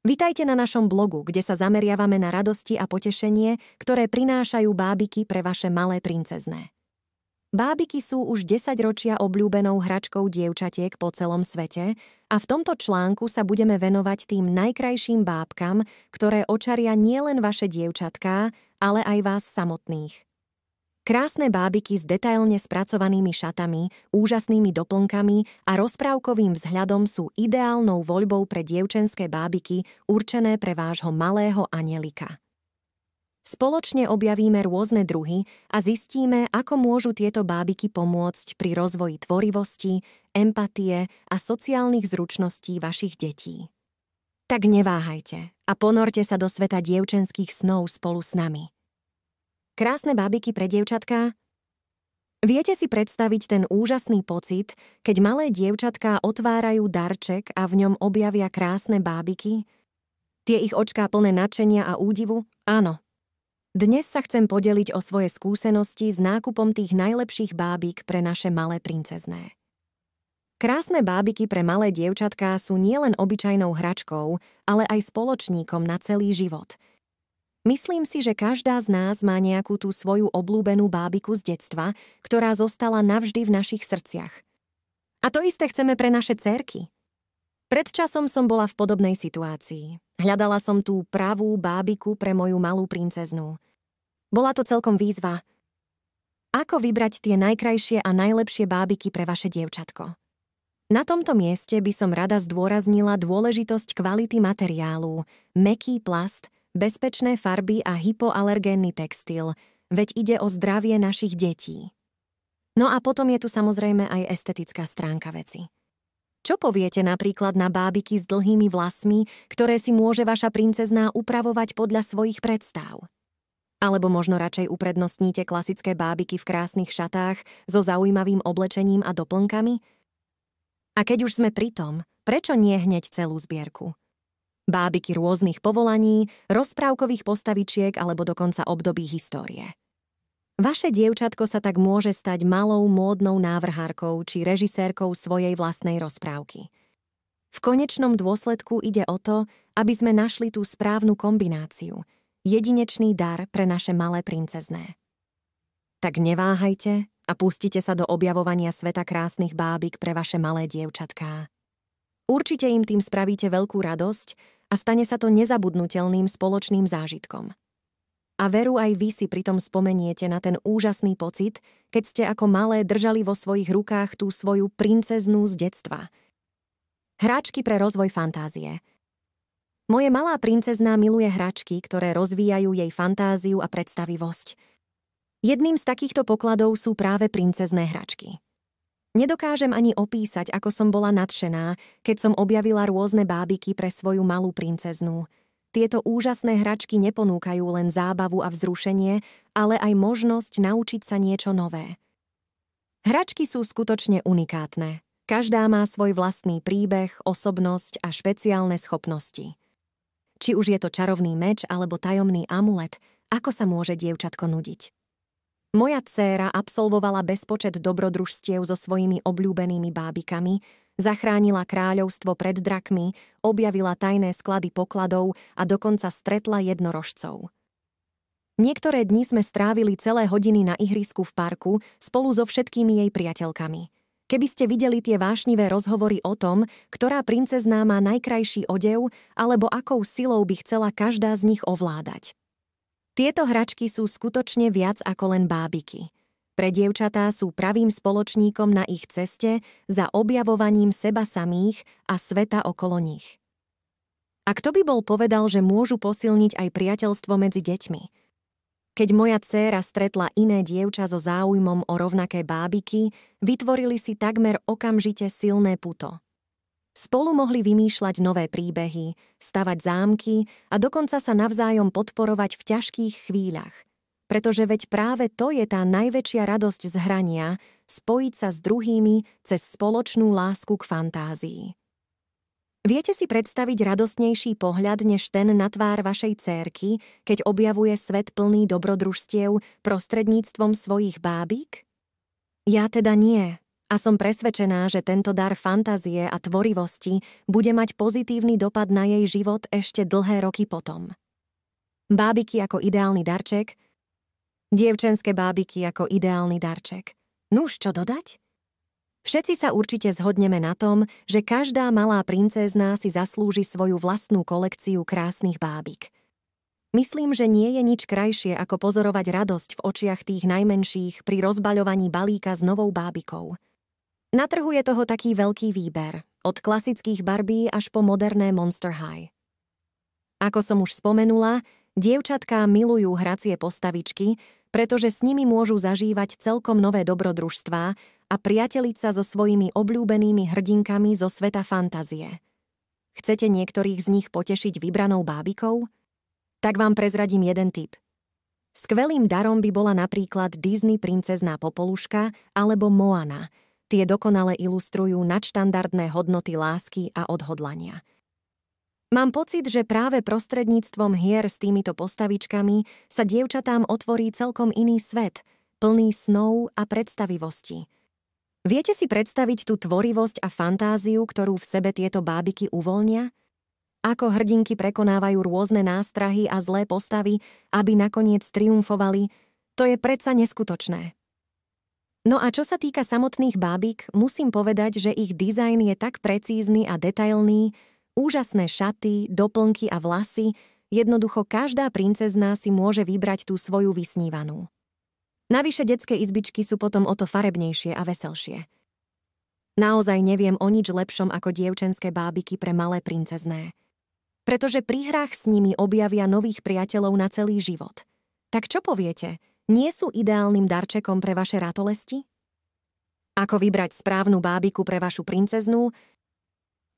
Vitajte na našom blogu, kde sa zameriavame na radosti a potešenie, ktoré prinášajú bábiky pre vaše malé princezné. Bábiky sú už 10 ročia obľúbenou hračkou dievčatiek po celom svete a v tomto článku sa budeme venovať tým najkrajším bábkam, ktoré očaria nielen vaše dievčatká, ale aj vás samotných. Krásne bábiky s detailne spracovanými šatami, úžasnými doplnkami a rozprávkovým vzhľadom sú ideálnou voľbou pre dievčenské bábiky určené pre vášho malého anielika. Spoločne objavíme rôzne druhy a zistíme, ako môžu tieto bábiky pomôcť pri rozvoji tvorivosti, empatie a sociálnych zručností vašich detí. Tak neváhajte a ponorte sa do sveta dievčenských snov spolu s nami. Krásne bábiky pre dievčatká? Viete si predstaviť ten úžasný pocit, keď malé dievčatká otvárajú darček a v ňom objavia krásne bábiky? Tie ich očká plné nadšenia a údivu? Áno. Dnes sa chcem podeliť o svoje skúsenosti s nákupom tých najlepších bábik pre naše malé princezné. Krásne bábiky pre malé dievčatká sú nielen obyčajnou hračkou, ale aj spoločníkom na celý život – Myslím si, že každá z nás má nejakú tú svoju oblúbenú bábiku z detstva, ktorá zostala navždy v našich srdciach. A to isté chceme pre naše cerky. Pred časom som bola v podobnej situácii. Hľadala som tú pravú bábiku pre moju malú princeznú. Bola to celkom výzva. Ako vybrať tie najkrajšie a najlepšie bábiky pre vaše dievčatko? Na tomto mieste by som rada zdôraznila dôležitosť kvality materiálu, meký plast – bezpečné farby a hypoalergénny textil, veď ide o zdravie našich detí. No a potom je tu samozrejme aj estetická stránka veci. Čo poviete napríklad na bábiky s dlhými vlasmi, ktoré si môže vaša princezná upravovať podľa svojich predstav? Alebo možno radšej uprednostníte klasické bábiky v krásnych šatách so zaujímavým oblečením a doplnkami? A keď už sme pri tom, prečo nie hneď celú zbierku? Bábiky rôznych povolaní, rozprávkových postavičiek alebo dokonca období histórie. Vaše dievčatko sa tak môže stať malou módnou návrhárkou či režisérkou svojej vlastnej rozprávky. V konečnom dôsledku ide o to, aby sme našli tú správnu kombináciu, jedinečný dar pre naše malé princezné. Tak neváhajte a pustite sa do objavovania sveta krásnych bábik pre vaše malé dievčatká. Určite im tým spravíte veľkú radosť a stane sa to nezabudnutelným spoločným zážitkom. A veru aj vy si pritom spomeniete na ten úžasný pocit, keď ste ako malé držali vo svojich rukách tú svoju princeznú z detstva. Hráčky pre rozvoj fantázie. Moje malá princezná miluje hračky, ktoré rozvíjajú jej fantáziu a predstavivosť. Jedným z takýchto pokladov sú práve princezné hračky. Nedokážem ani opísať, ako som bola nadšená, keď som objavila rôzne bábiky pre svoju malú princeznú. Tieto úžasné hračky neponúkajú len zábavu a vzrušenie, ale aj možnosť naučiť sa niečo nové. Hračky sú skutočne unikátne. Každá má svoj vlastný príbeh, osobnosť a špeciálne schopnosti. Či už je to čarovný meč alebo tajomný amulet, ako sa môže dievčatko nudiť? Moja dcéra absolvovala bezpočet dobrodružstiev so svojimi obľúbenými bábikami, zachránila kráľovstvo pred drakmi, objavila tajné sklady pokladov a dokonca stretla jednorožcov. Niektoré dni sme strávili celé hodiny na ihrisku v parku spolu so všetkými jej priateľkami. Keby ste videli tie vášnivé rozhovory o tom, ktorá princezná má najkrajší odev alebo akou silou by chcela každá z nich ovládať. Tieto hračky sú skutočne viac ako len bábiky. Pre dievčatá sú pravým spoločníkom na ich ceste za objavovaním seba samých a sveta okolo nich. A kto by bol povedal, že môžu posilniť aj priateľstvo medzi deťmi? Keď moja dcéra stretla iné dievča so záujmom o rovnaké bábiky, vytvorili si takmer okamžite silné puto. Spolu mohli vymýšľať nové príbehy, stavať zámky a dokonca sa navzájom podporovať v ťažkých chvíľach. Pretože veď práve to je tá najväčšia radosť z hrania, spojiť sa s druhými cez spoločnú lásku k fantázii. Viete si predstaviť radostnejší pohľad než ten na tvár vašej cérky, keď objavuje svet plný dobrodružstiev prostredníctvom svojich bábik? Ja teda nie, A som presvedčená, že tento dar fantázie a tvorivosti bude mať pozitívny dopad na jej život ešte dlhé roky potom. Bábiky ako ideálny darček, dievčenské bábiky ako ideálny darček. Nuž, čo dodať? Všetci sa určite zhodneme na tom, že každá malá princezná si zaslúži svoju vlastnú kolekciu krásnych bábik – Myslím, že nie je nič krajšie, ako pozorovať radosť v očiach tých najmenších pri rozbaľovaní balíka s novou bábikou. Na trhu je toho taký veľký výber, od klasických Barbie až po moderné Monster High. Ako som už spomenula, dievčatká milujú hracie postavičky, pretože s nimi môžu zažívať celkom nové dobrodružstvá a priateliť sa so svojimi obľúbenými hrdinkami zo sveta fantázie. Chcete niektorých z nich potešiť vybranou bábikou? Tak vám prezradím jeden tip. Skvelým darom by bola napríklad Disney princezná Popoluška alebo Moana. Tie dokonale ilustrujú nadštandardné hodnoty lásky a odhodlania. Mám pocit, že práve prostredníctvom hier s týmito postavičkami sa dievčatám otvorí celkom iný svet, plný snov a predstavivosti. Viete si predstaviť tú tvorivosť a fantáziu, ktorú v sebe tieto bábiky uvoľnia? Ako hrdinky prekonávajú rôzne nástrahy a zlé postavy, aby nakoniec triumfovali, to je predsa neskutočné. No a čo sa týka samotných bábik, musím povedať, že ich dizajn je tak precízny a detailný, úžasné šaty, doplnky a vlasy, jednoducho každá princezná si môže vybrať tú svoju vysnívanú. Navyše detské izbičky sú potom o to farebnejšie a veselšie. Naozaj neviem o nič lepšom ako dievčenské bábiky pre malé princezné pretože pri hrách s nimi objavia nových priateľov na celý život. Tak čo poviete? Nie sú ideálnym darčekom pre vaše ratolesti? Ako vybrať správnu bábiku pre vašu princeznú?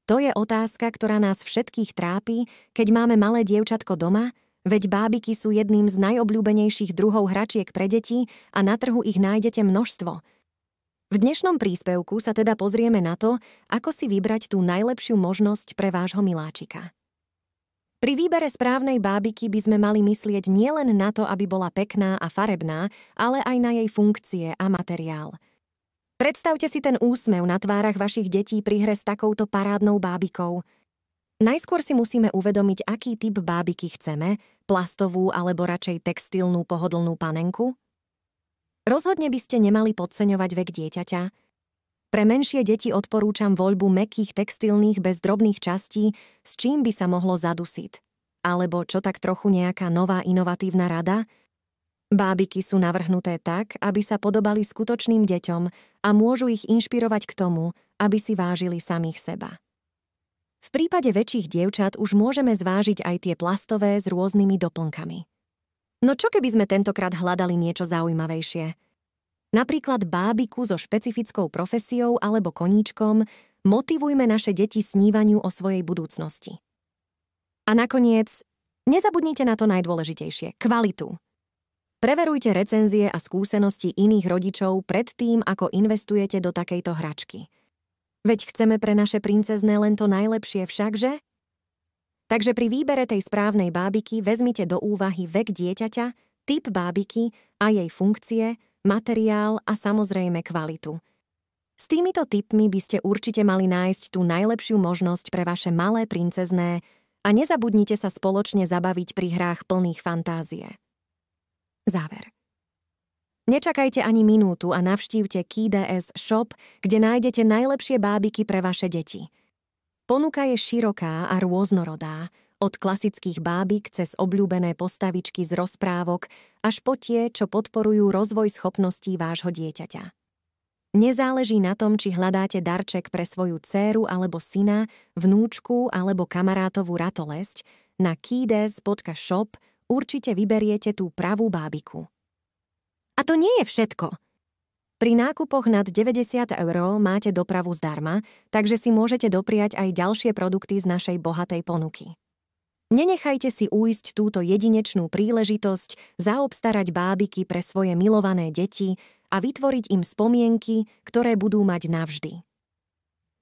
To je otázka, ktorá nás všetkých trápi, keď máme malé dievčatko doma, veď bábiky sú jedným z najobľúbenejších druhov hračiek pre deti a na trhu ich nájdete množstvo. V dnešnom príspevku sa teda pozrieme na to, ako si vybrať tú najlepšiu možnosť pre vášho miláčika. Pri výbere správnej bábiky by sme mali myslieť nielen na to, aby bola pekná a farebná, ale aj na jej funkcie a materiál. Predstavte si ten úsmev na tvárach vašich detí pri hre s takouto parádnou bábikou. Najskôr si musíme uvedomiť, aký typ bábiky chceme, plastovú alebo radšej textilnú pohodlnú panenku. Rozhodne by ste nemali podceňovať vek dieťaťa, pre menšie deti odporúčam voľbu mekých textilných bez drobných častí, s čím by sa mohlo zadusiť. Alebo čo tak trochu nejaká nová inovatívna rada? Bábiky sú navrhnuté tak, aby sa podobali skutočným deťom a môžu ich inšpirovať k tomu, aby si vážili samých seba. V prípade väčších dievčat už môžeme zvážiť aj tie plastové s rôznymi doplnkami. No čo keby sme tentokrát hľadali niečo zaujímavejšie? Napríklad bábiku so špecifickou profesiou alebo koníčkom, motivujme naše deti snívaniu o svojej budúcnosti. A nakoniec, nezabudnite na to najdôležitejšie – kvalitu. Preverujte recenzie a skúsenosti iných rodičov pred tým, ako investujete do takejto hračky. Veď chceme pre naše princezné len to najlepšie všakže? Takže pri výbere tej správnej bábiky vezmite do úvahy vek dieťaťa, typ bábiky a jej funkcie – materiál a samozrejme kvalitu. S týmito tipmi by ste určite mali nájsť tú najlepšiu možnosť pre vaše malé princezné a nezabudnite sa spoločne zabaviť pri hrách plných fantázie. Záver. Nečakajte ani minútu a navštívte KDS Shop, kde nájdete najlepšie bábiky pre vaše deti. Ponuka je široká a rôznorodá, od klasických bábik cez obľúbené postavičky z rozprávok až po tie, čo podporujú rozvoj schopností vášho dieťaťa. Nezáleží na tom, či hľadáte darček pre svoju dcéru alebo syna, vnúčku alebo kamarátovú ratolesť, na kides.shop určite vyberiete tú pravú bábiku. A to nie je všetko. Pri nákupoch nad 90 eur máte dopravu zdarma, takže si môžete dopriať aj ďalšie produkty z našej bohatej ponuky. Nenechajte si újsť túto jedinečnú príležitosť zaobstarať bábiky pre svoje milované deti a vytvoriť im spomienky, ktoré budú mať navždy.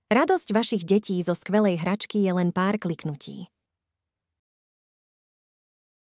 Radosť vašich detí zo skvelej hračky je len pár kliknutí.